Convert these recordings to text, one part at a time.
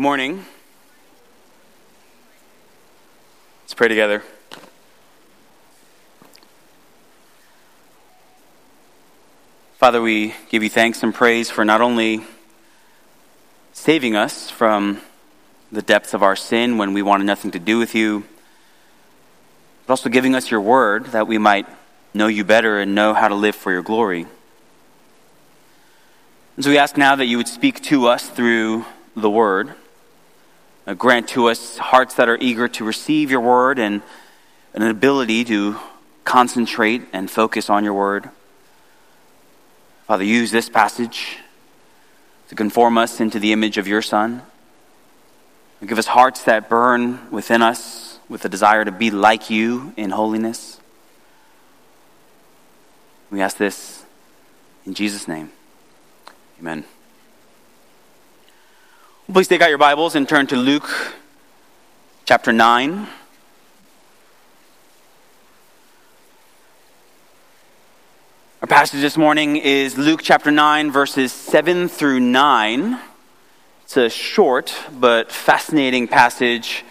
Morning. Let's pray together. Father, we give you thanks and praise for not only saving us from the depths of our sin when we wanted nothing to do with you, but also giving us your word that we might know you better and know how to live for your glory. And so we ask now that you would speak to us through the word. Uh, grant to us hearts that are eager to receive your word and an ability to concentrate and focus on your word. Father, use this passage to conform us into the image of your Son. And give us hearts that burn within us with a desire to be like you in holiness. We ask this in Jesus' name. Amen. Please take out your Bibles and turn to Luke chapter 9. Our passage this morning is Luke chapter 9, verses 7 through 9. It's a short but fascinating passage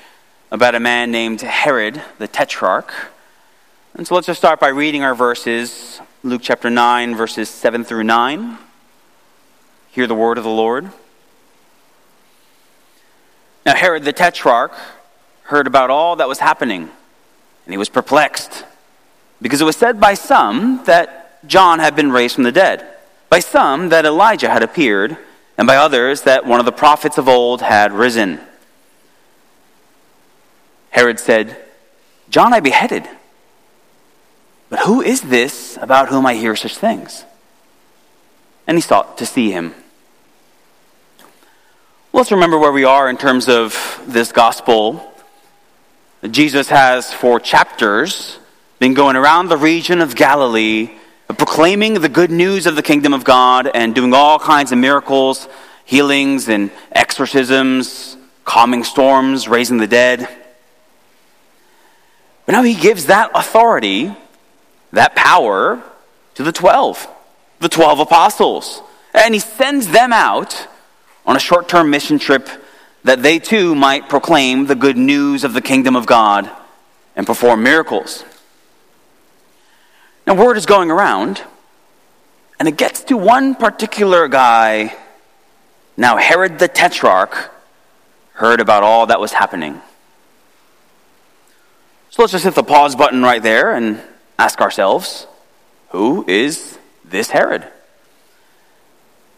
about a man named Herod the Tetrarch. And so let's just start by reading our verses Luke chapter 9, verses 7 through 9. Hear the word of the Lord. Now, Herod the Tetrarch heard about all that was happening, and he was perplexed, because it was said by some that John had been raised from the dead, by some that Elijah had appeared, and by others that one of the prophets of old had risen. Herod said, John I beheaded. But who is this about whom I hear such things? And he sought to see him. Let's remember where we are in terms of this gospel. Jesus has, for chapters, been going around the region of Galilee, proclaiming the good news of the kingdom of God and doing all kinds of miracles, healings, and exorcisms, calming storms, raising the dead. But now he gives that authority, that power, to the twelve, the twelve apostles. And he sends them out on a short term mission trip that they too might proclaim the good news of the kingdom of God and perform miracles. Now, word is going around, and it gets to one particular guy. Now, Herod the Tetrarch heard about all that was happening. So let's just hit the pause button right there and ask ourselves who is this Herod?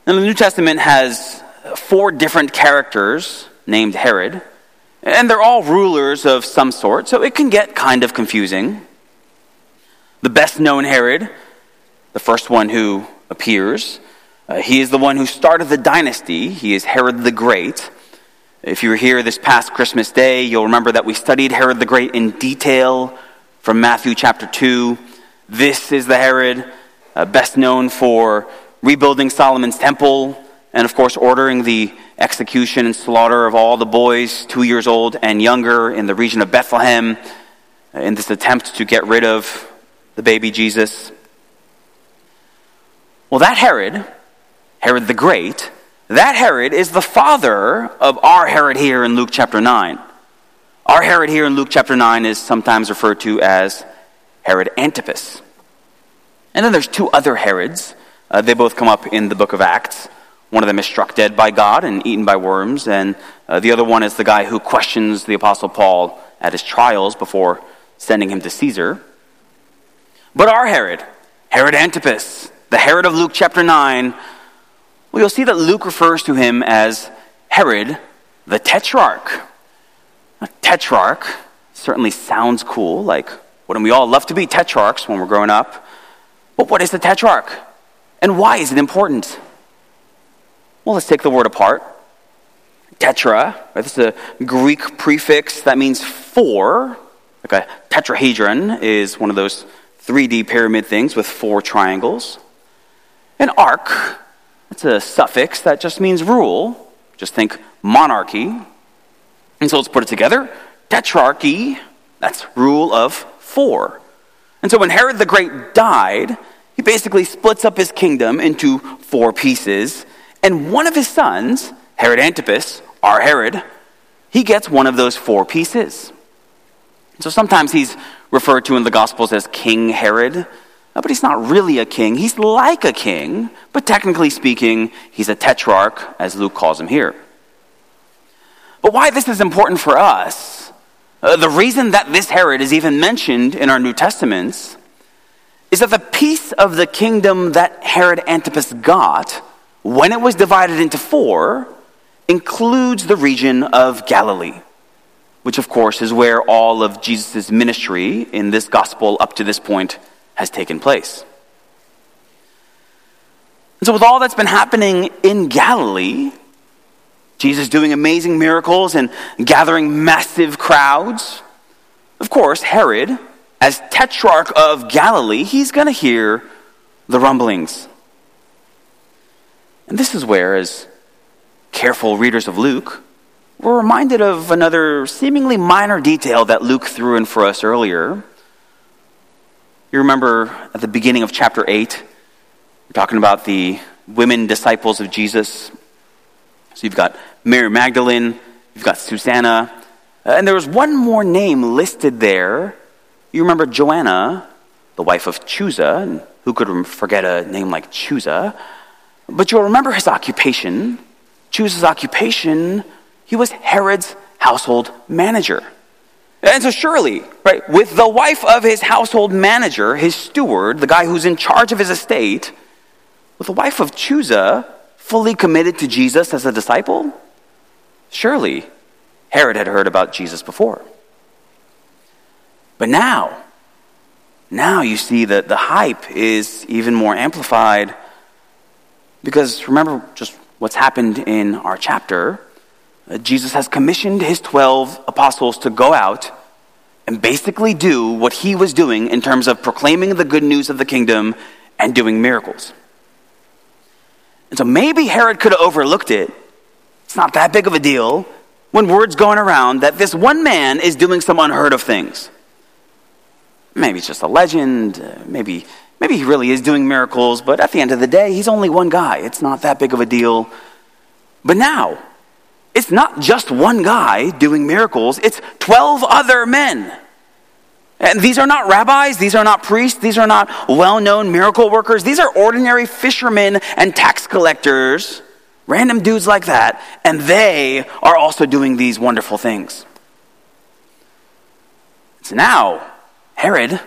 And the New Testament has four different characters named Herod, and they're all rulers of some sort, so it can get kind of confusing. The best known Herod, the first one who appears, uh, he is the one who started the dynasty. He is Herod the Great. If you were here this past Christmas Day, you'll remember that we studied Herod the Great in detail from Matthew chapter 2. This is the Herod, uh, best known for rebuilding Solomon's temple and of course, ordering the execution and slaughter of all the boys two years old and younger in the region of Bethlehem in this attempt to get rid of the baby Jesus. Well, that Herod, Herod the Great, that Herod is the father of our Herod here in Luke chapter 9. Our Herod here in Luke chapter 9 is sometimes referred to as Herod Antipas. And then there's two other Herods. Uh, they both come up in the book of Acts. One of them is struck dead by God and eaten by worms, and uh, the other one is the guy who questions the Apostle Paul at his trials before sending him to Caesar. But our Herod, Herod Antipas, the Herod of Luke chapter 9, well, you'll see that Luke refers to him as Herod the Tetrarch. A tetrarch certainly sounds cool, like wouldn't we all love to be tetrarchs when we're growing up? But what is the tetrarch? And why is it important? Well, let's take the word apart. Tetra, right? This is a Greek prefix that means four. Like a tetrahedron is one of those 3D pyramid things with four triangles. An arc, that's a suffix that just means rule. Just think monarchy. And so let's put it together. Tetrarchy, that's rule of four. And so when Herod the Great died, he basically splits up his kingdom into four pieces and one of his sons, Herod Antipas, our Herod, he gets one of those four pieces. So sometimes he's referred to in the Gospels as King Herod, but he's not really a king. He's like a king, but technically speaking, he's a tetrarch, as Luke calls him here. But why this is important for us, uh, the reason that this Herod is even mentioned in our New Testaments, is that the piece of the kingdom that Herod Antipas got, when it was divided into four, includes the region of Galilee, which of course is where all of Jesus' ministry in this gospel up to this point has taken place. And so, with all that's been happening in Galilee, Jesus doing amazing miracles and gathering massive crowds, of course, Herod, as tetrarch of Galilee, he's going to hear the rumblings. And this is where, as careful readers of Luke, we're reminded of another seemingly minor detail that Luke threw in for us earlier. You remember at the beginning of chapter 8, we're talking about the women disciples of Jesus. So you've got Mary Magdalene, you've got Susanna, and there was one more name listed there. You remember Joanna, the wife of Chuza, and who could forget a name like Chuza? But you'll remember his occupation Chuza's occupation, he was Herod's household manager. And so, surely, right, with the wife of his household manager, his steward, the guy who's in charge of his estate, with the wife of Chuza fully committed to Jesus as a disciple, surely Herod had heard about Jesus before. But now, now you see that the hype is even more amplified because remember just what's happened in our chapter, uh, Jesus has commissioned his 12 apostles to go out and basically do what he was doing in terms of proclaiming the good news of the kingdom and doing miracles. And so maybe Herod could have overlooked it. It's not that big of a deal when word's going around that this one man is doing some unheard of things. Maybe it's just a legend, uh, maybe Maybe he really is doing miracles, but at the end of the day, he's only one guy. It's not that big of a deal. But now, it's not just one guy doing miracles, it's 12 other men. And these are not rabbis, these are not priests, these are not well known miracle workers. These are ordinary fishermen and tax collectors, random dudes like that, and they are also doing these wonderful things. So now, Herod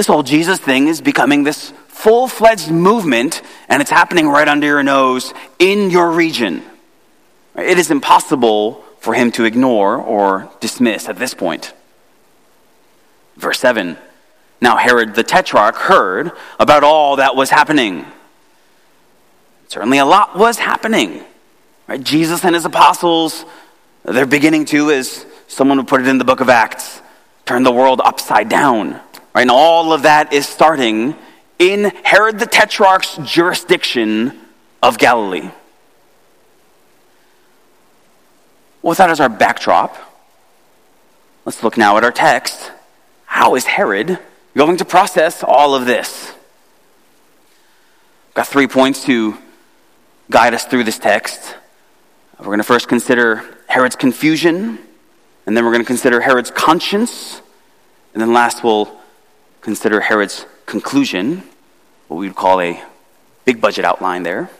this whole Jesus thing is becoming this full fledged movement, and it's happening right under your nose in your region. It is impossible for him to ignore or dismiss at this point. Verse 7 Now Herod the Tetrarch heard about all that was happening. Certainly, a lot was happening. Right? Jesus and his apostles, they're beginning to, as someone would put it in the book of Acts, turn the world upside down. Right? And all of that is starting in Herod the Tetrarch's jurisdiction of Galilee. With that as our backdrop, let's look now at our text. How is Herod going to process all of this? I've got three points to guide us through this text. We're going to first consider Herod's confusion, and then we're going to consider Herod's conscience, and then last we'll consider Herod's conclusion, what we would call a big budget outline there.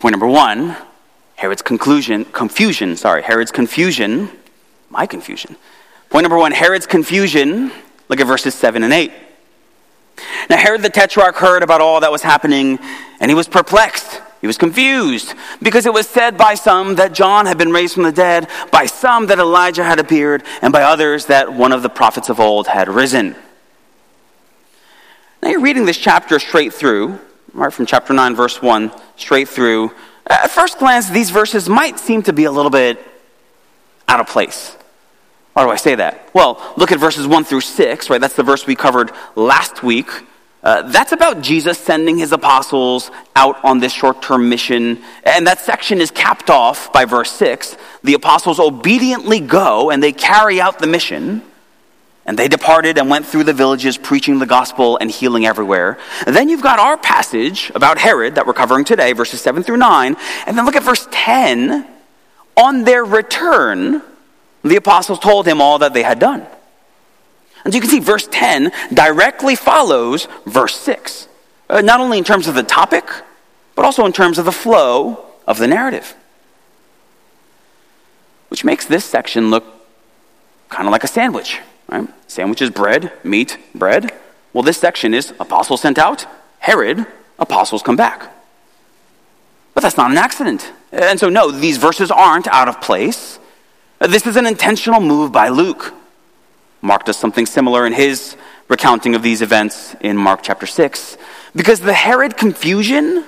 Point number one Herod's conclusion, confusion, sorry, Herod's confusion, my confusion. Point number one Herod's confusion. Look at verses 7 and 8. Now, Herod the Tetrarch heard about all that was happening, and he was perplexed he was confused because it was said by some that John had been raised from the dead, by some that Elijah had appeared, and by others that one of the prophets of old had risen. Now you're reading this chapter straight through, right from chapter 9, verse 1, straight through. At first glance, these verses might seem to be a little bit out of place. Why do I say that? Well, look at verses 1 through 6, right? That's the verse we covered last week uh, that's about Jesus sending his apostles out on this short term mission. And that section is capped off by verse 6. The apostles obediently go and they carry out the mission. And they departed and went through the villages, preaching the gospel and healing everywhere. And then you've got our passage about Herod that we're covering today, verses 7 through 9. And then look at verse 10. On their return, the apostles told him all that they had done. And so you can see verse 10 directly follows verse 6, uh, not only in terms of the topic, but also in terms of the flow of the narrative. Which makes this section look kind of like a sandwich. Right? Sandwich is bread, meat, bread. Well, this section is apostles sent out, Herod, apostles come back. But that's not an accident. And so, no, these verses aren't out of place. This is an intentional move by Luke. Mark does something similar in his recounting of these events in Mark chapter 6. Because the Herod confusion,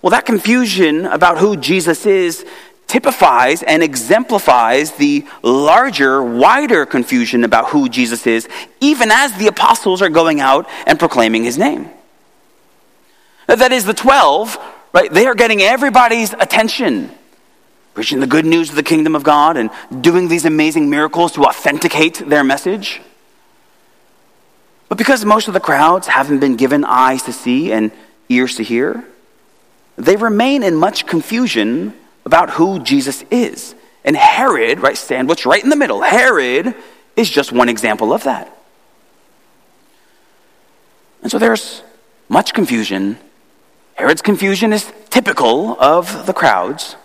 well, that confusion about who Jesus is typifies and exemplifies the larger, wider confusion about who Jesus is, even as the apostles are going out and proclaiming his name. That is, the 12, right, they are getting everybody's attention, preaching the good news of the kingdom of God and doing these amazing miracles to authenticate their message. But because most of the crowds haven't been given eyes to see and ears to hear, they remain in much confusion about who Jesus is. And Herod, right, sandwiched right in the middle, Herod is just one example of that. And so there's much confusion. Herod's confusion is typical of the crowds.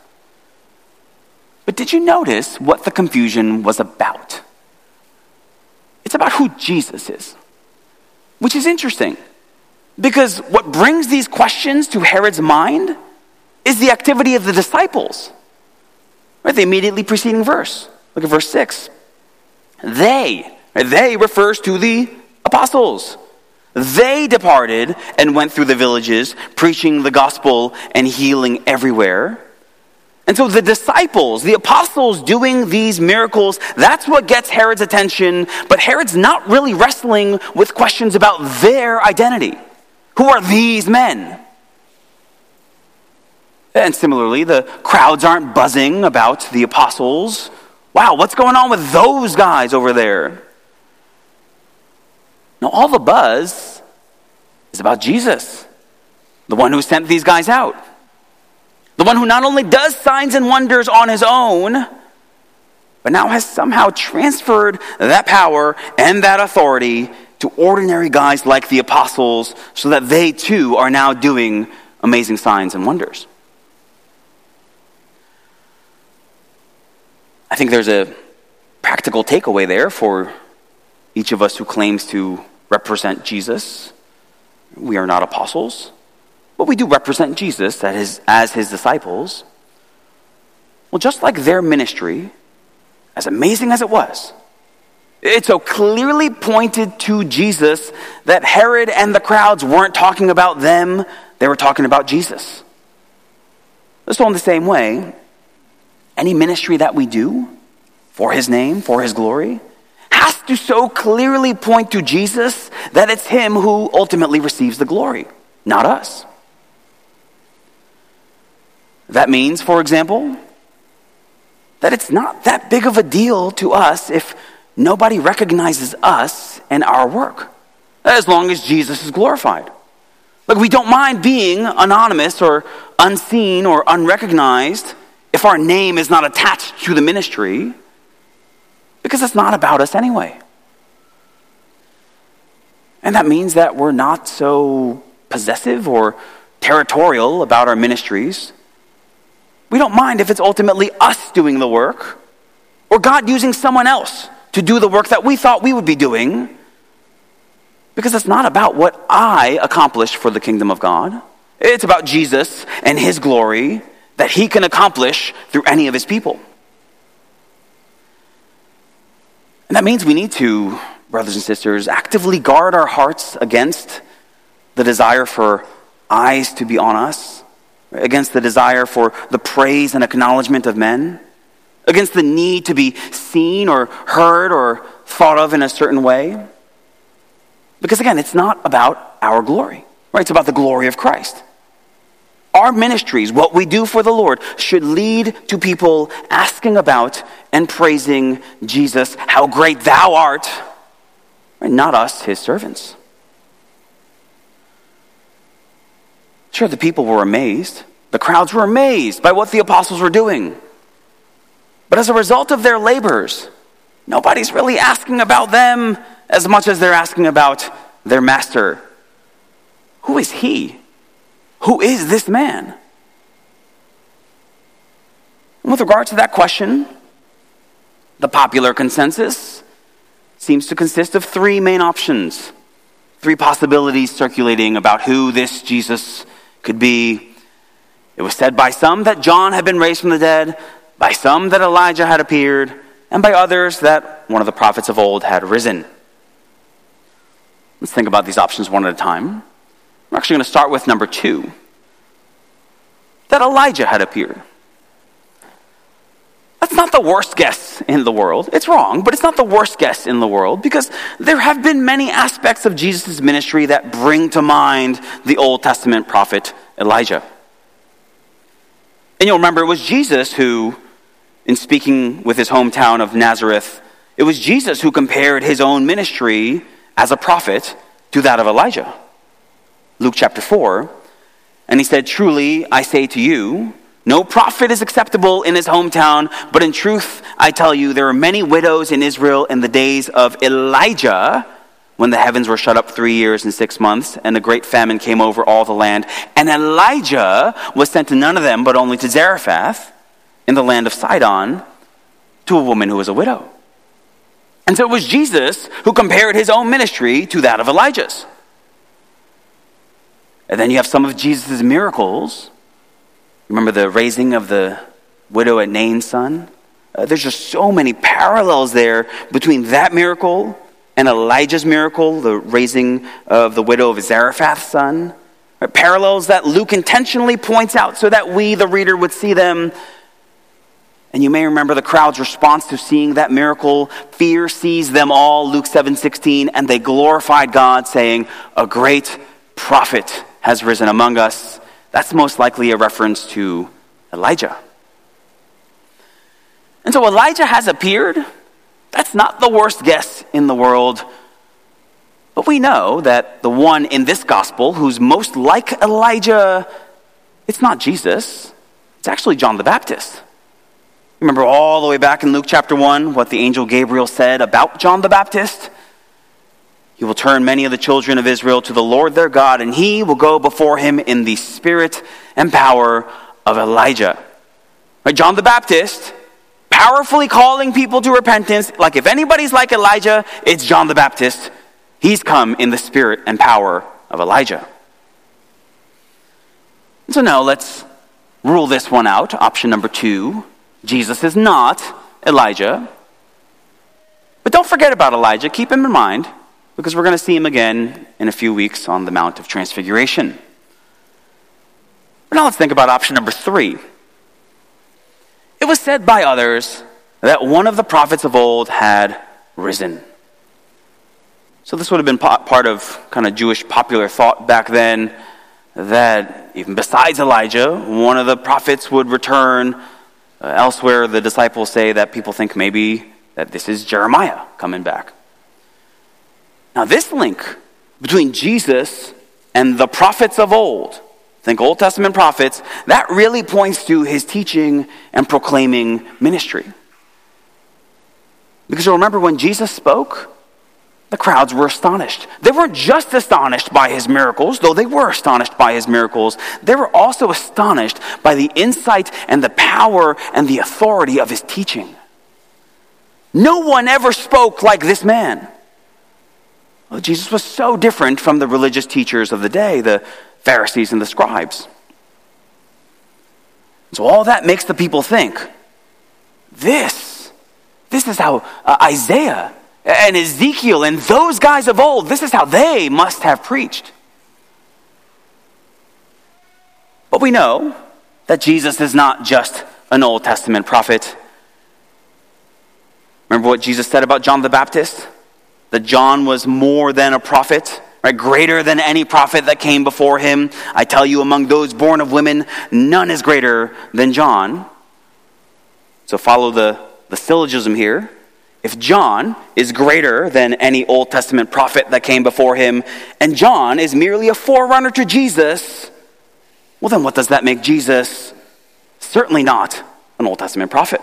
But did you notice what the confusion was about? It's about who Jesus is, which is interesting. Because what brings these questions to Herod's mind is the activity of the disciples. Right, the immediately preceding verse. Look at verse 6. They, they refers to the apostles. They departed and went through the villages, preaching the gospel and healing everywhere. And so the disciples, the apostles doing these miracles, that's what gets Herod's attention. But Herod's not really wrestling with questions about their identity. Who are these men? And similarly, the crowds aren't buzzing about the apostles. Wow, what's going on with those guys over there? Now, all the buzz is about Jesus, the one who sent these guys out. The one who not only does signs and wonders on his own, but now has somehow transferred that power and that authority to ordinary guys like the apostles so that they too are now doing amazing signs and wonders. I think there's a practical takeaway there for each of us who claims to represent Jesus. We are not apostles, but we do represent Jesus as his disciples. Well, just like their ministry, as amazing as it was, it so clearly pointed to Jesus that Herod and the crowds weren't talking about them, they were talking about Jesus. So, in the same way, any ministry that we do for his name, for his glory, has to so clearly point to Jesus that it's him who ultimately receives the glory, not us. That means, for example, that it's not that big of a deal to us if nobody recognizes us and our work, as long as Jesus is glorified. Like, we don't mind being anonymous or unseen or unrecognized if our name is not attached to the ministry, because it's not about us anyway. And that means that we're not so possessive or territorial about our ministries. We don't mind if it's ultimately us doing the work or God using someone else to do the work that we thought we would be doing. Because it's not about what I accomplish for the kingdom of God. It's about Jesus and his glory that he can accomplish through any of his people. And that means we need to, brothers and sisters, actively guard our hearts against the desire for eyes to be on us, against the desire for the praise and acknowledgement of men, against the need to be seen or heard or thought of in a certain way. Because again, it's not about our glory, right? It's about the glory of Christ. Our ministries, what we do for the Lord, should lead to people asking about and praising Jesus. How great thou art! right? not us, his servants. Sure, the people were amazed. The crowds were amazed by what the apostles were doing. But as a result of their labors, nobody's really asking about them as much as they're asking about their master. Who is he? Who is this man? And with regard to that question, the popular consensus seems to consist of three main options, three possibilities circulating about who this Jesus could be. It was said by some that John had been raised from the dead, by some that Elijah had appeared, and by others that one of the prophets of old had risen. Let's think about these options one at a time. We're actually going to start with number two that Elijah had appeared. That's not the worst guess in the world. It's wrong, but it's not the worst guess in the world because there have been many aspects of Jesus' ministry that bring to mind the Old Testament prophet Elijah. And you'll remember it was Jesus who, in speaking with his hometown of Nazareth, it was Jesus who compared his own ministry as a prophet to that of Elijah. Luke chapter 4. And he said, Truly, I say to you, no prophet is acceptable in his hometown, but in truth, I tell you, there were many widows in Israel in the days of Elijah, when the heavens were shut up three years and six months, and a great famine came over all the land. And Elijah was sent to none of them, but only to Zarephath in the land of Sidon, to a woman who was a widow. And so it was Jesus who compared his own ministry to that of Elijah's. And then you have some of Jesus' miracles. Remember the raising of the widow at Nain's son? Uh, there's just so many parallels there between that miracle and Elijah's miracle, the raising of the widow of Zarephath's son. Right? Parallels that Luke intentionally points out so that we, the reader, would see them and you may remember the crowd's response to seeing that miracle. Fear seized them all, Luke 7 16, and they glorified God, saying, A great prophet has risen among us. That's most likely a reference to Elijah. And so Elijah has appeared. That's not the worst guess in the world. But we know that the one in this gospel who's most like Elijah, it's not Jesus, it's actually John the Baptist. Remember all the way back in Luke chapter 1 what the angel Gabriel said about John the Baptist? He will turn many of the children of Israel to the Lord their God, and he will go before him in the spirit and power of Elijah. Right, John the Baptist, powerfully calling people to repentance. Like if anybody's like Elijah, it's John the Baptist. He's come in the spirit and power of Elijah. So now let's rule this one out. Option number two Jesus is not Elijah. But don't forget about Elijah. Keep him in mind because we're going to see him again in a few weeks on the Mount of Transfiguration. But now let's think about option number three. It was said by others that one of the prophets of old had risen. So this would have been part of kind of Jewish popular thought back then that even besides Elijah, one of the prophets would return uh, elsewhere, the disciples say that people think maybe that this is Jeremiah coming back. Now, this link between Jesus and the prophets of old, think Old Testament prophets, that really points to his teaching and proclaiming ministry. Because you'll remember when Jesus spoke, the crowds were astonished. They weren't just astonished by his miracles, though they were astonished by his miracles. They were also astonished by the insight and the power and the authority of his teaching. No one ever spoke like this man. Well, Jesus was so different from the religious teachers of the day, the Pharisees and the scribes. So all that makes the people think this, this is how uh, Isaiah and Ezekiel and those guys of old, this is how they must have preached. But we know that Jesus is not just an Old Testament prophet. Remember what Jesus said about John the Baptist? That John was more than a prophet, right? Greater than any prophet that came before him. I tell you, among those born of women, none is greater than John. So follow the, the syllogism here. if John is greater than any Old Testament prophet that came before him, and John is merely a forerunner to Jesus, well, then what does that make Jesus? Certainly not an Old Testament prophet.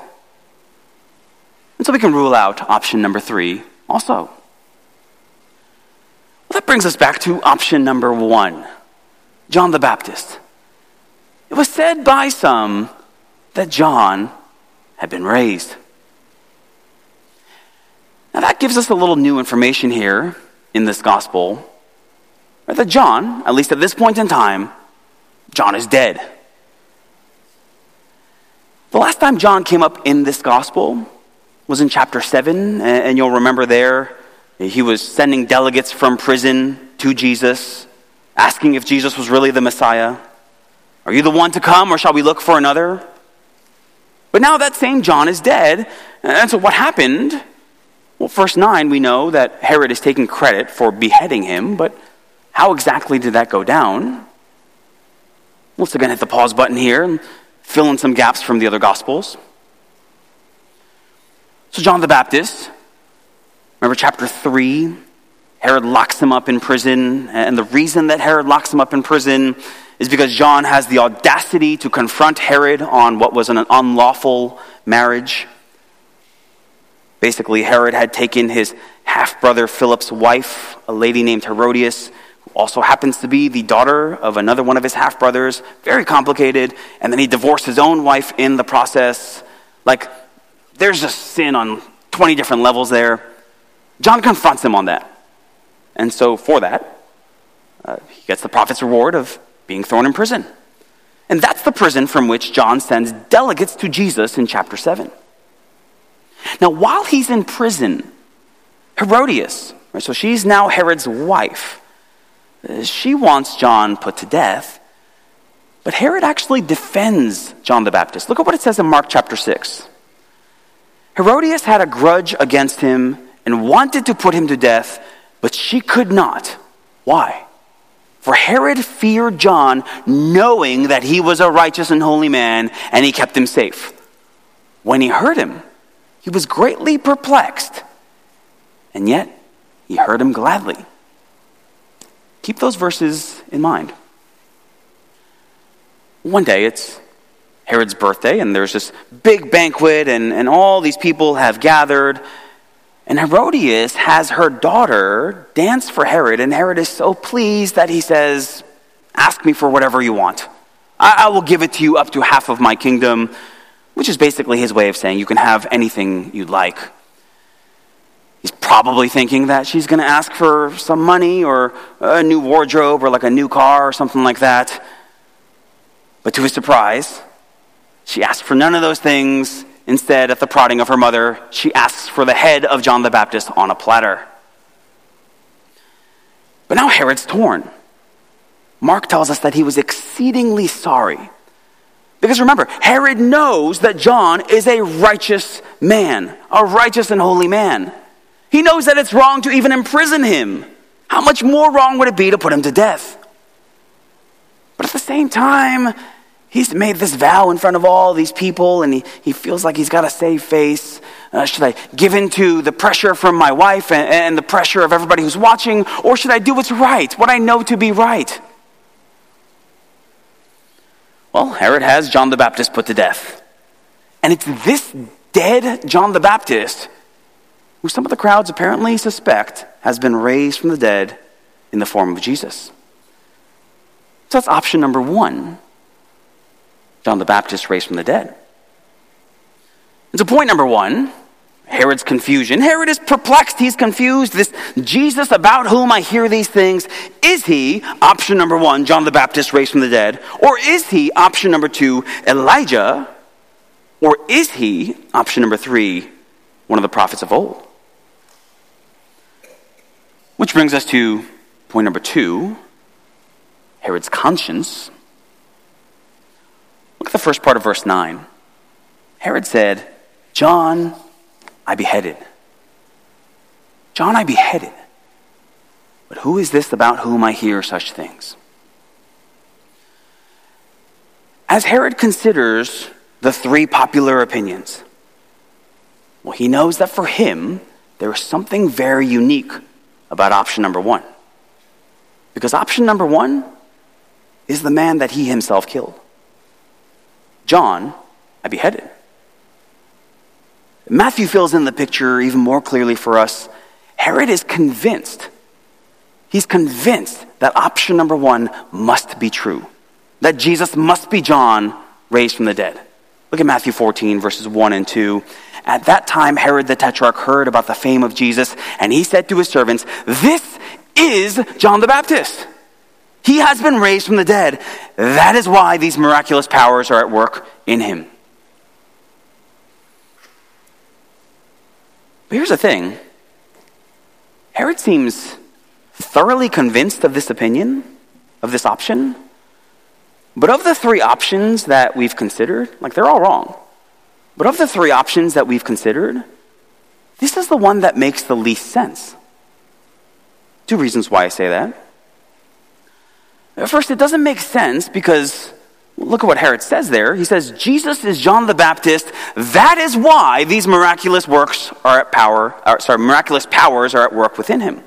And so we can rule out option number three also. That brings us back to option number one John the Baptist. It was said by some that John had been raised. Now, that gives us a little new information here in this gospel Right, that John, at least at this point in time, John is dead. The last time John came up in this gospel was in chapter 7, and you'll remember there he was sending delegates from prison to Jesus, asking if Jesus was really the Messiah. Are you the one to come, or shall we look for another? But now that same John is dead, and so what happened well, verse 9, we know that Herod is taking credit for beheading him, but how exactly did that go down? Let's again hit the pause button here and fill in some gaps from the other Gospels. So, John the Baptist, remember chapter 3? Herod locks him up in prison, and the reason that Herod locks him up in prison is because John has the audacity to confront Herod on what was an unlawful marriage. Basically, Herod had taken his half brother Philip's wife, a lady named Herodias, who also happens to be the daughter of another one of his half brothers. Very complicated. And then he divorced his own wife in the process. Like, there's just sin on 20 different levels there. John confronts him on that. And so, for that, uh, he gets the prophet's reward of being thrown in prison. And that's the prison from which John sends delegates to Jesus in chapter 7. Now, while he's in prison, Herodias, right, so she's now Herod's wife, uh, she wants John put to death. But Herod actually defends John the Baptist. Look at what it says in Mark chapter 6. Herodias had a grudge against him and wanted to put him to death, but she could not. Why? For Herod feared John, knowing that he was a righteous and holy man, and he kept him safe. When he heard him, he was greatly perplexed, and yet he heard him gladly. Keep those verses in mind. One day it's Herod's birthday, and there's this big banquet, and, and all these people have gathered. And Herodias has her daughter dance for Herod, and Herod is so pleased that he says, Ask me for whatever you want. I, I will give it to you up to half of my kingdom which is basically his way of saying you can have anything you'd like. He's probably thinking that she's going to ask for some money or a new wardrobe or like a new car or something like that. But to his surprise, she asks for none of those things. Instead, at the prodding of her mother, she asks for the head of John the Baptist on a platter. But now Herod's torn. Mark tells us that he was exceedingly sorry because remember, Herod knows that John is a righteous man, a righteous and holy man. He knows that it's wrong to even imprison him. How much more wrong would it be to put him to death? But at the same time, he's made this vow in front of all these people and he, he feels like he's got to save face. Uh, should I give in to the pressure from my wife and, and the pressure of everybody who's watching, or should I do what's right, what I know to be right? Well, Herod has John the Baptist put to death. And it's this dead John the Baptist who some of the crowds apparently suspect has been raised from the dead in the form of Jesus. So that's option number one John the Baptist raised from the dead. And so, point number one Herod's confusion. Herod is perplexed. He's confused. This Jesus about whom I hear these things, is he, option number one, John the Baptist raised from the dead? Or is he, option number two, Elijah? Or is he, option number three, one of the prophets of old? Which brings us to point number two Herod's conscience. Look at the first part of verse 9. Herod said, John I beheaded. John, I beheaded. But who is this about whom I hear such things? As Herod considers the three popular opinions, Well, he knows that for him, there is something very unique about option number one. Because option number one is the man that he himself killed. John, I beheaded. Matthew fills in the picture even more clearly for us. Herod is convinced. He's convinced that option number one must be true, that Jesus must be John raised from the dead. Look at Matthew 14, verses 1 and 2. At that time, Herod the Tetrarch heard about the fame of Jesus, and he said to his servants, This is John the Baptist. He has been raised from the dead. That is why these miraculous powers are at work in him. But here's the thing Herod seems thoroughly convinced of this opinion, of this option. But of the three options that we've considered, like they're all wrong. But of the three options that we've considered, this is the one that makes the least sense. Two reasons why I say that. First, it doesn't make sense because look at what Herod says there. He says, Jesus is John the Baptist. That is why these miraculous works are at power, or, sorry, miraculous powers are at work within him.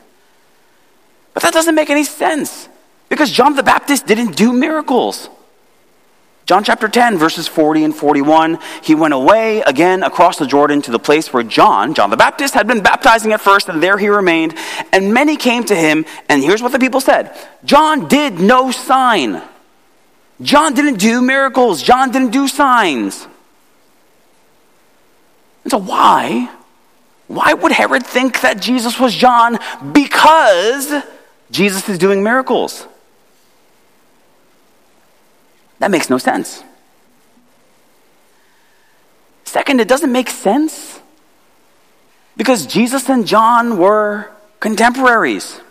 But that doesn't make any sense because John the Baptist didn't do miracles. John chapter 10, verses 40 and 41, he went away again across the Jordan to the place where John, John the Baptist, had been baptizing at first, and there he remained. And many came to him, and here's what the people said John did no sign. John didn't do miracles. John didn't do signs. And so, why? Why would Herod think that Jesus was John? Because Jesus is doing miracles. That makes no sense. Second, it doesn't make sense because Jesus and John were contemporaries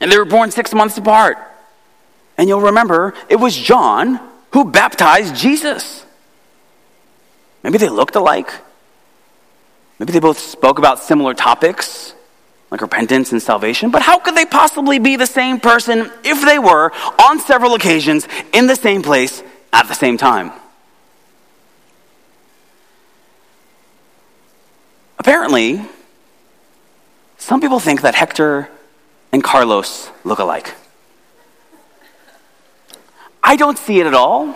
and they were born six months apart. And you'll remember it was John who baptized Jesus. Maybe they looked alike. Maybe they both spoke about similar topics like repentance and salvation. But how could they possibly be the same person if they were on several occasions in the same place at the same time? Apparently, some people think that Hector and Carlos look alike. I don't see it at all.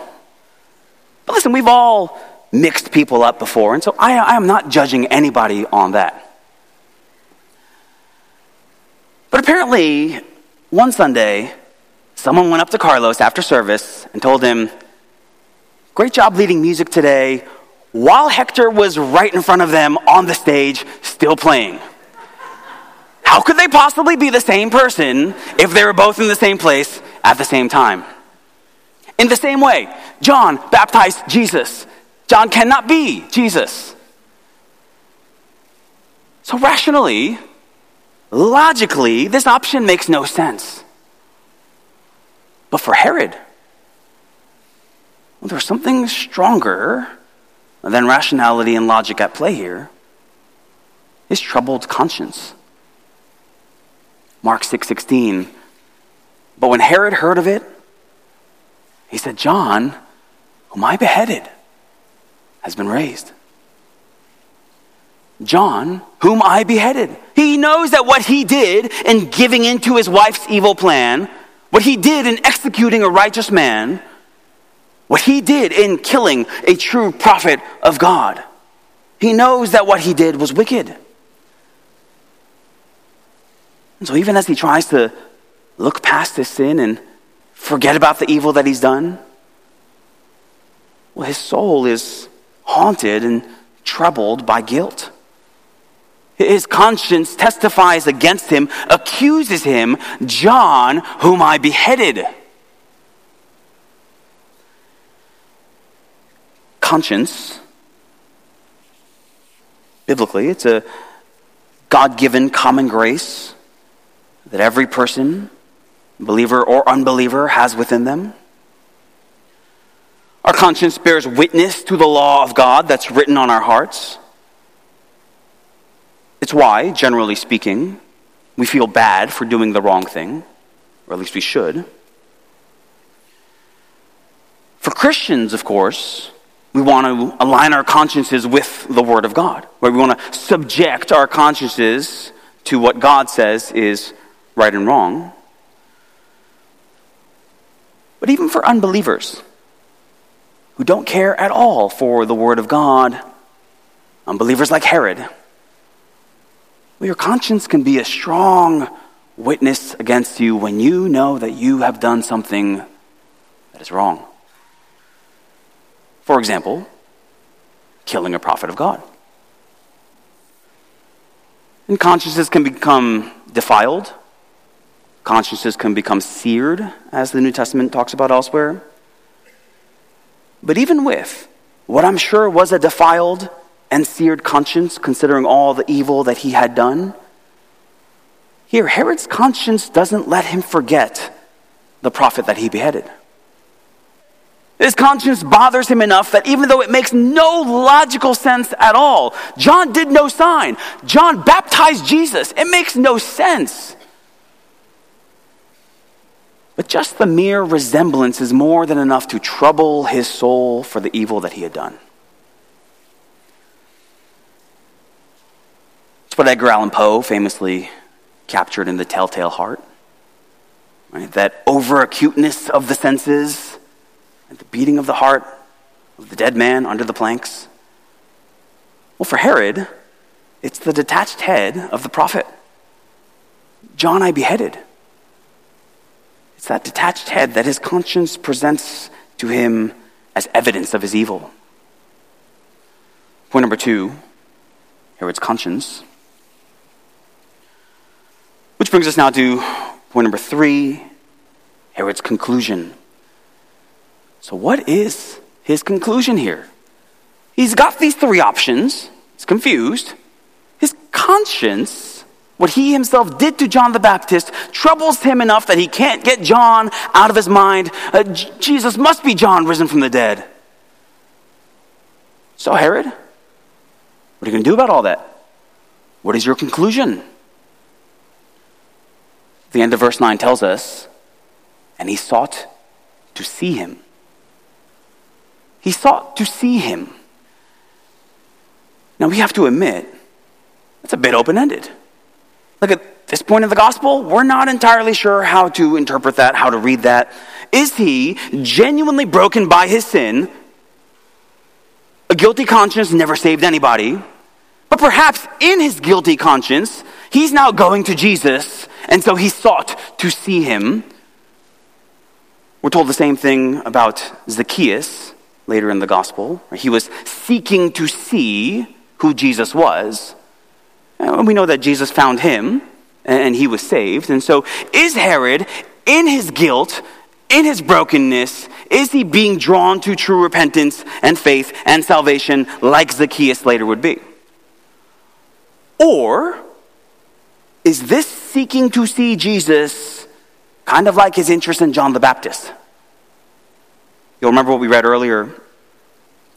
But listen, we've all mixed people up before, and so I, I am not judging anybody on that. But apparently, one Sunday, someone went up to Carlos after service and told him, Great job leading music today, while Hector was right in front of them on the stage, still playing. How could they possibly be the same person if they were both in the same place at the same time? In the same way, John baptized Jesus. John cannot be Jesus. So, rationally, Logically, this option makes no sense. But for Herod, well, there's something stronger than rationality and logic at play here his troubled conscience. Mark 6:16. 6, but when Herod heard of it, he said, "John, whom I beheaded, has been raised." John, whom I beheaded. He knows that what he did in giving into his wife's evil plan, what he did in executing a righteous man, what he did in killing a true prophet of God, he knows that what he did was wicked. And so, even as he tries to look past his sin and forget about the evil that he's done, well, his soul is haunted and troubled by guilt. His conscience testifies against him, accuses him, John, whom I beheaded. Conscience, biblically, it's a God given common grace that every person, believer or unbeliever, has within them. Our conscience bears witness to the law of God that's written on our hearts. It's why, generally speaking, we feel bad for doing the wrong thing, or at least we should. For Christians, of course, we want to align our consciences with the Word of God, where we want to subject our consciences to what God says is right and wrong. But even for unbelievers who don't care at all for the Word of God, unbelievers like Herod, well, your conscience can be a strong witness against you when you know that you have done something that is wrong. For example, killing a prophet of God. And consciences can become defiled. Consciences can become seared, as the New Testament talks about elsewhere. But even with what I'm sure was a defiled and seared conscience, considering all the evil that he had done, here, Herod's conscience doesn't let him forget the prophet that he beheaded. His conscience bothers him enough that even though it makes no logical sense at all, John did no sign. John baptized Jesus. It makes no sense. But just the mere resemblance is more than enough to trouble his soul for the evil that he had done. It's what Edgar Allan Poe famously captured in The Telltale Heart. Right? That over acuteness of the senses and the beating of the heart of the dead man under the planks. Well, for Herod, it's the detached head of the prophet. John I beheaded. It's that detached head that his conscience presents to him as evidence of his evil. Point number two Herod's conscience. Brings us now to point number three Herod's conclusion. So, what is his conclusion here? He's got these three options. He's confused. His conscience, what he himself did to John the Baptist, troubles him enough that he can't get John out of his mind. Uh, J- Jesus must be John risen from the dead. So, Herod, what are you going to do about all that? What is your conclusion? The end of verse 9 tells us, and he sought to see him. He sought to see him. Now we have to admit, that's a bit open ended. Look at this point in the gospel, we're not entirely sure how to interpret that, how to read that. Is he genuinely broken by his sin? A guilty conscience never saved anybody. But perhaps in his guilty conscience, he's now going to Jesus and so he sought to see him. We're told the same thing about Zacchaeus later in the gospel. He was seeking to see who Jesus was. And we know that Jesus found him and he was saved. And so, is Herod, in his guilt, in his brokenness, is he being drawn to true repentance and faith and salvation like Zacchaeus later would be? Or is this seeking to see Jesus kind of like his interest in John the Baptist? You'll remember what we read earlier.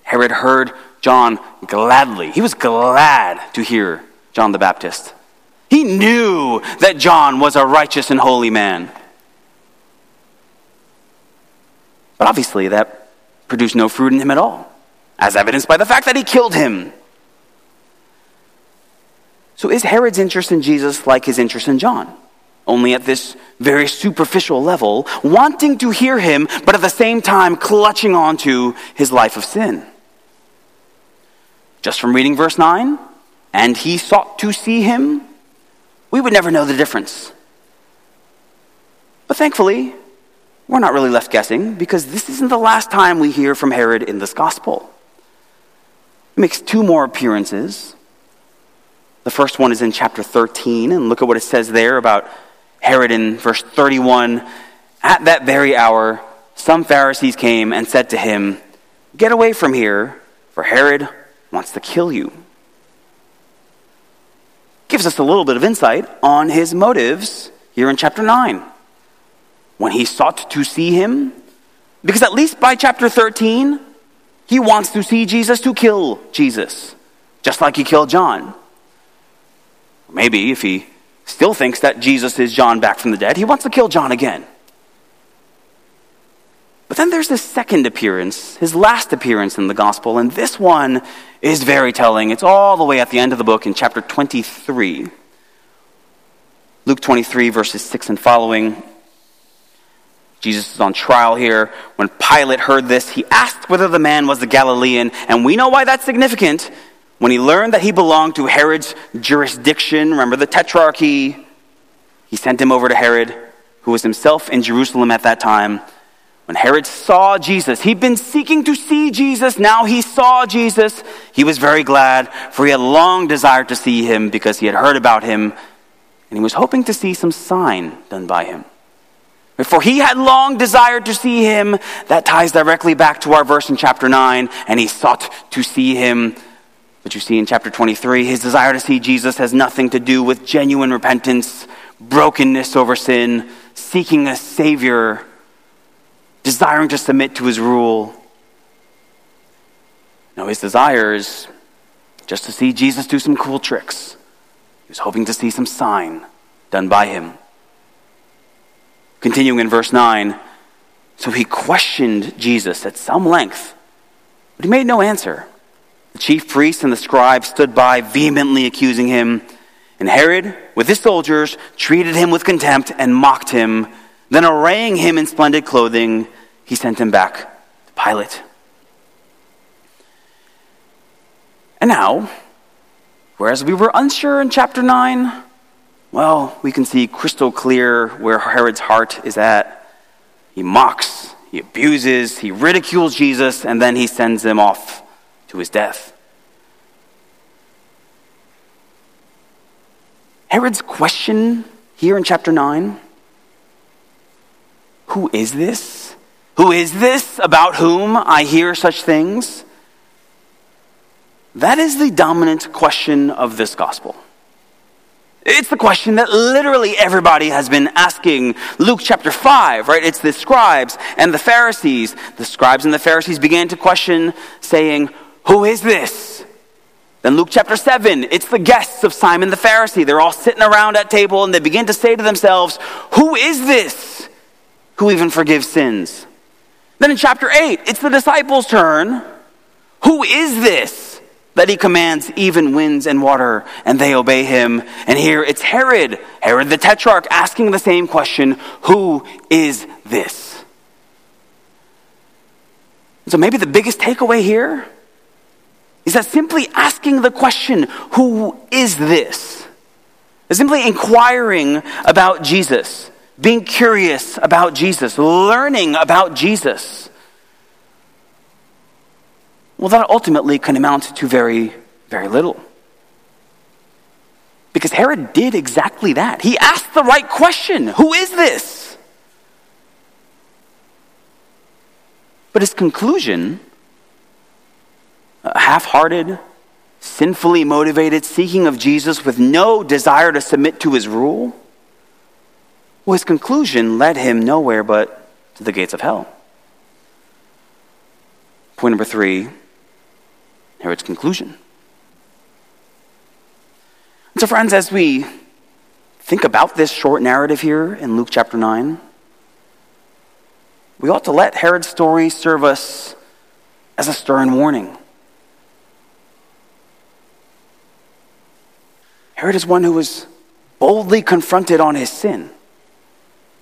Herod heard John gladly. He was glad to hear John the Baptist. He knew that John was a righteous and holy man. But obviously, that produced no fruit in him at all, as evidenced by the fact that he killed him. So is Herod's interest in Jesus like his interest in John? Only at this very superficial level, wanting to hear him, but at the same time clutching onto his life of sin. Just from reading verse 9, and he sought to see him, we would never know the difference. But thankfully, we're not really left guessing because this isn't the last time we hear from Herod in this gospel. He makes two more appearances the first one is in chapter 13, and look at what it says there about Herod in verse 31. At that very hour, some Pharisees came and said to him, Get away from here, for Herod wants to kill you. Gives us a little bit of insight on his motives here in chapter 9. When he sought to see him, because at least by chapter 13, he wants to see Jesus to kill Jesus, just like he killed John. Maybe if he still thinks that Jesus is John back from the dead, he wants to kill John again. But then there's this second appearance, his last appearance in the gospel, and this one is very telling. It's all the way at the end of the book in chapter 23. Luke 23, verses 6 and following. Jesus is on trial here. When Pilate heard this, he asked whether the man was the Galilean, and we know why that's significant. When he learned that he belonged to Herod's jurisdiction, remember the tetrarchy, he sent him over to Herod, who was himself in Jerusalem at that time. When Herod saw Jesus, he'd been seeking to see Jesus. Now he saw Jesus. He was very glad, for he had long desired to see him because he had heard about him, and he was hoping to see some sign done by him. For he had long desired to see him. That ties directly back to our verse in chapter 9, and he sought to see him. But you see in chapter 23, his desire to see Jesus has nothing to do with genuine repentance, brokenness over sin, seeking a Savior, desiring to submit to his rule. No, his desire is just to see Jesus do some cool tricks. He was hoping to see some sign done by him. Continuing in verse 9, so he questioned Jesus at some length, but he made no answer. The chief priests and the scribes stood by, vehemently accusing him. And Herod, with his soldiers, treated him with contempt and mocked him. Then, arraying him in splendid clothing, he sent him back to Pilate. And now, whereas we were unsure in chapter 9, well, we can see crystal clear where Herod's heart is at. He mocks, he abuses, he ridicules Jesus, and then he sends him off to his death. Herod's question here in chapter 9 Who is this? Who is this about whom I hear such things? That is the dominant question of this gospel. It's the question that literally everybody has been asking. Luke chapter 5, right? It's the scribes and the Pharisees. The scribes and the Pharisees began to question, saying, Who is this? Then Luke chapter 7, it's the guests of Simon the Pharisee. They're all sitting around at table and they begin to say to themselves, Who is this who even forgives sins? Then in chapter 8, it's the disciples' turn. Who is this? that he commands even winds and water, and they obey him. And here it's Herod, Herod the Tetrarch, asking the same question Who is this? So maybe the biggest takeaway here is that simply asking the question, Who is this? is simply inquiring about Jesus, being curious about Jesus, learning about Jesus well, that ultimately can amount to very, very little. Because Herod did exactly that. He asked the right question Who is this? But his conclusion, half hearted, sinfully motivated, seeking of Jesus with no desire to submit to his rule, well, his conclusion led him nowhere but to the gates of hell. Point number three Herod's conclusion. And so, friends, as we think about this short narrative here in Luke chapter 9, we ought to let Herod's story serve us as a stern warning. Herod is one who was boldly confronted on his sin,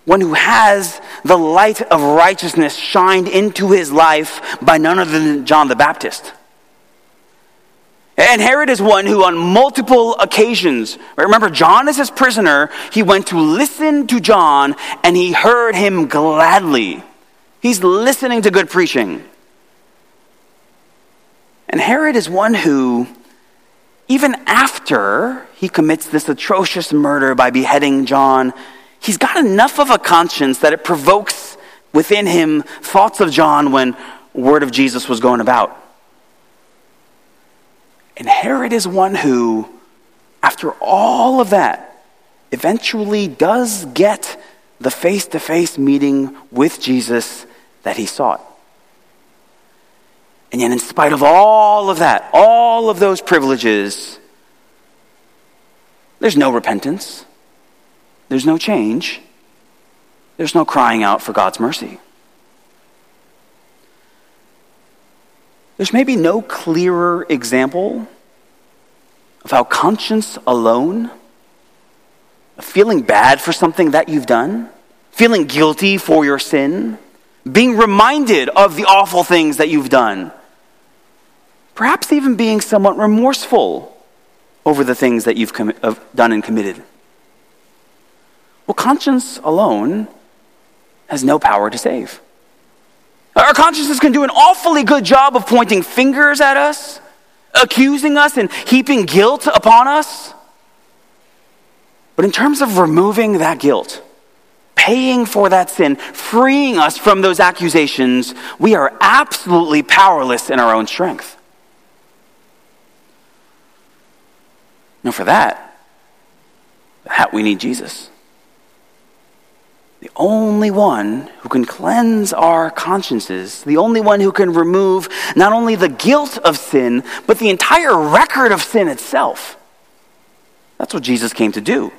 one who has the light of righteousness shined into his life by none other than John the Baptist. And Herod is one who, on multiple occasions, remember, John is his prisoner. He went to listen to John and he heard him gladly. He's listening to good preaching. And Herod is one who, even after he commits this atrocious murder by beheading John, he's got enough of a conscience that it provokes within him thoughts of John when word of Jesus was going about. And Herod is one who, after all of that, eventually does get the face to face meeting with Jesus that he sought. And yet, in spite of all of that, all of those privileges, there's no repentance, there's no change, there's no crying out for God's mercy. There's maybe no clearer example of how conscience alone, of feeling bad for something that you've done, feeling guilty for your sin, being reminded of the awful things that you've done, perhaps even being somewhat remorseful over the things that you've com- done and committed. Well, conscience alone has no power to save. Our consciences can do an awfully good job of pointing fingers at us, accusing us, and heaping guilt upon us. But in terms of removing that guilt, paying for that sin, freeing us from those accusations, we are absolutely powerless in our own strength. Now, for that, we need Jesus the only one who can cleanse our consciences, the only one who can remove not only the guilt of sin, but the entire record of sin itself. That's what Jesus came to do.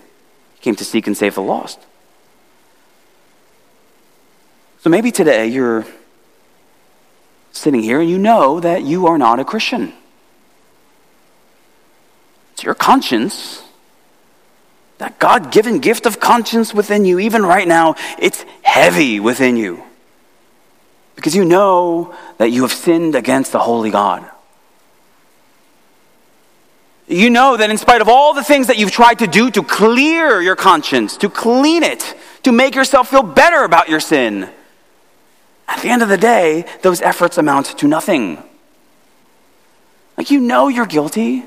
He came to seek and save the lost. So maybe today you're sitting here and you know that you are not a Christian. It's your conscience that God given gift of conscience within you, even right now, it's heavy within you. Because you know that you have sinned against the holy God. You know that in spite of all the things that you've tried to do to clear your conscience, to clean it, to make yourself feel better about your sin, at the end of the day, those efforts amount to nothing. Like you know you're guilty.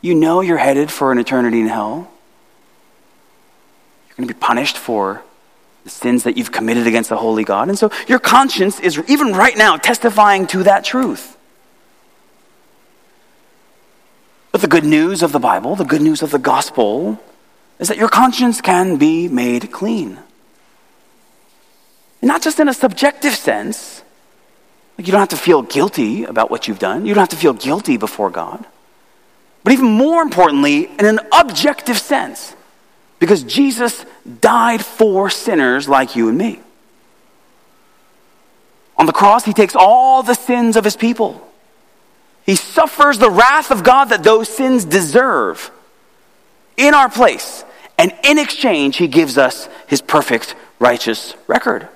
You know you're headed for an eternity in hell You're going to be punished for the sins that you've committed against the holy God. And so your conscience is, even right now, testifying to that truth. But the good news of the Bible, the good news of the gospel, is that your conscience can be made clean. And not just in a subjective sense, like you don't have to feel guilty about what you've done, you don't have to feel guilty before God. But even more importantly, in an objective sense, because Jesus died for sinners like you and me. On the cross, he takes all the sins of his people. He suffers the wrath of God that those sins deserve in our place. And in exchange, he gives us his perfect righteous record.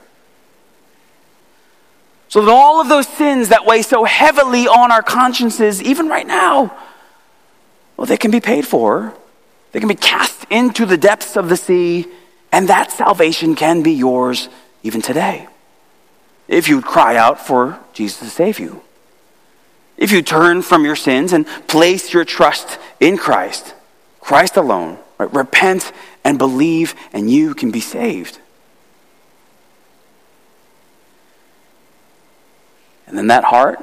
So that all of those sins that weigh so heavily on our consciences, even right now, well, they can be paid for they can be cast into the depths of the sea, and that salvation can be yours even today. If you cry out for Jesus to save you. If you turn from your sins and place your trust in Christ, Christ alone, right? repent and believe, and you can be saved. And then that heart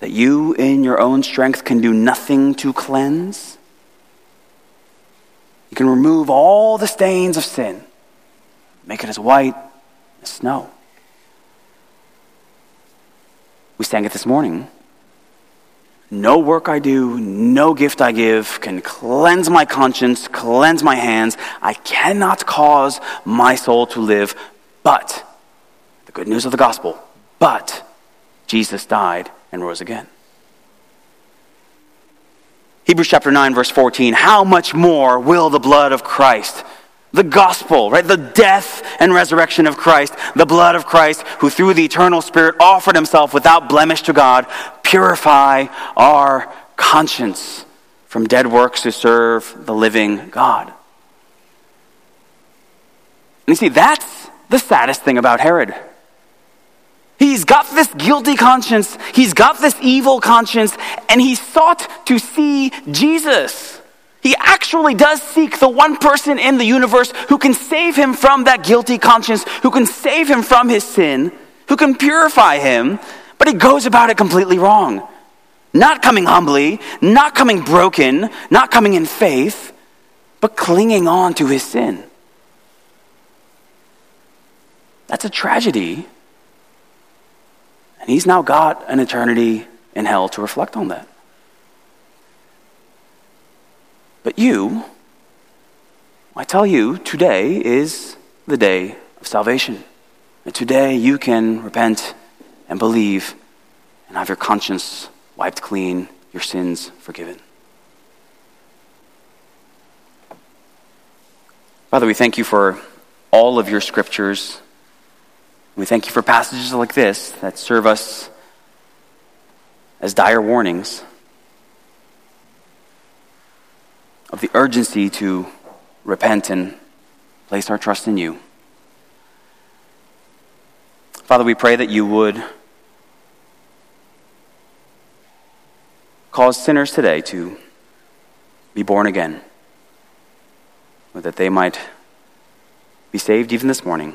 that you in your own strength can do nothing to cleanse you can remove all the stains of sin, make it as white as snow. We sang it this morning. No work I do, no gift I give can cleanse my conscience, cleanse my hands. I cannot cause my soul to live, but the good news of the gospel, but Jesus died and rose again. Hebrews chapter 9, verse 14. How much more will the blood of Christ, the gospel, right? The death and resurrection of Christ, the blood of Christ, who through the eternal Spirit offered himself without blemish to God, purify our conscience from dead works to serve the living God. And you see, that's the saddest thing about Herod. He's got this guilty conscience, he's got this evil conscience, and he sought to see Jesus. He actually does seek the one person in the universe who can save him from that guilty conscience, who can save him from his sin, who can purify him, but he goes about it completely wrong. Not coming humbly, not coming broken, not coming in faith, but clinging on to his sin. That's a tragedy and he's now got an eternity in hell to reflect on that. But you, I tell you, today is the day of salvation. And today you can repent and believe and have your conscience wiped clean, your sins forgiven. Father, we thank you for all of your scriptures. We thank you for passages like this that serve us as dire warnings of the urgency to repent and place our trust in you. Father, we pray that you would cause sinners today to be born again that they might be saved even this morning.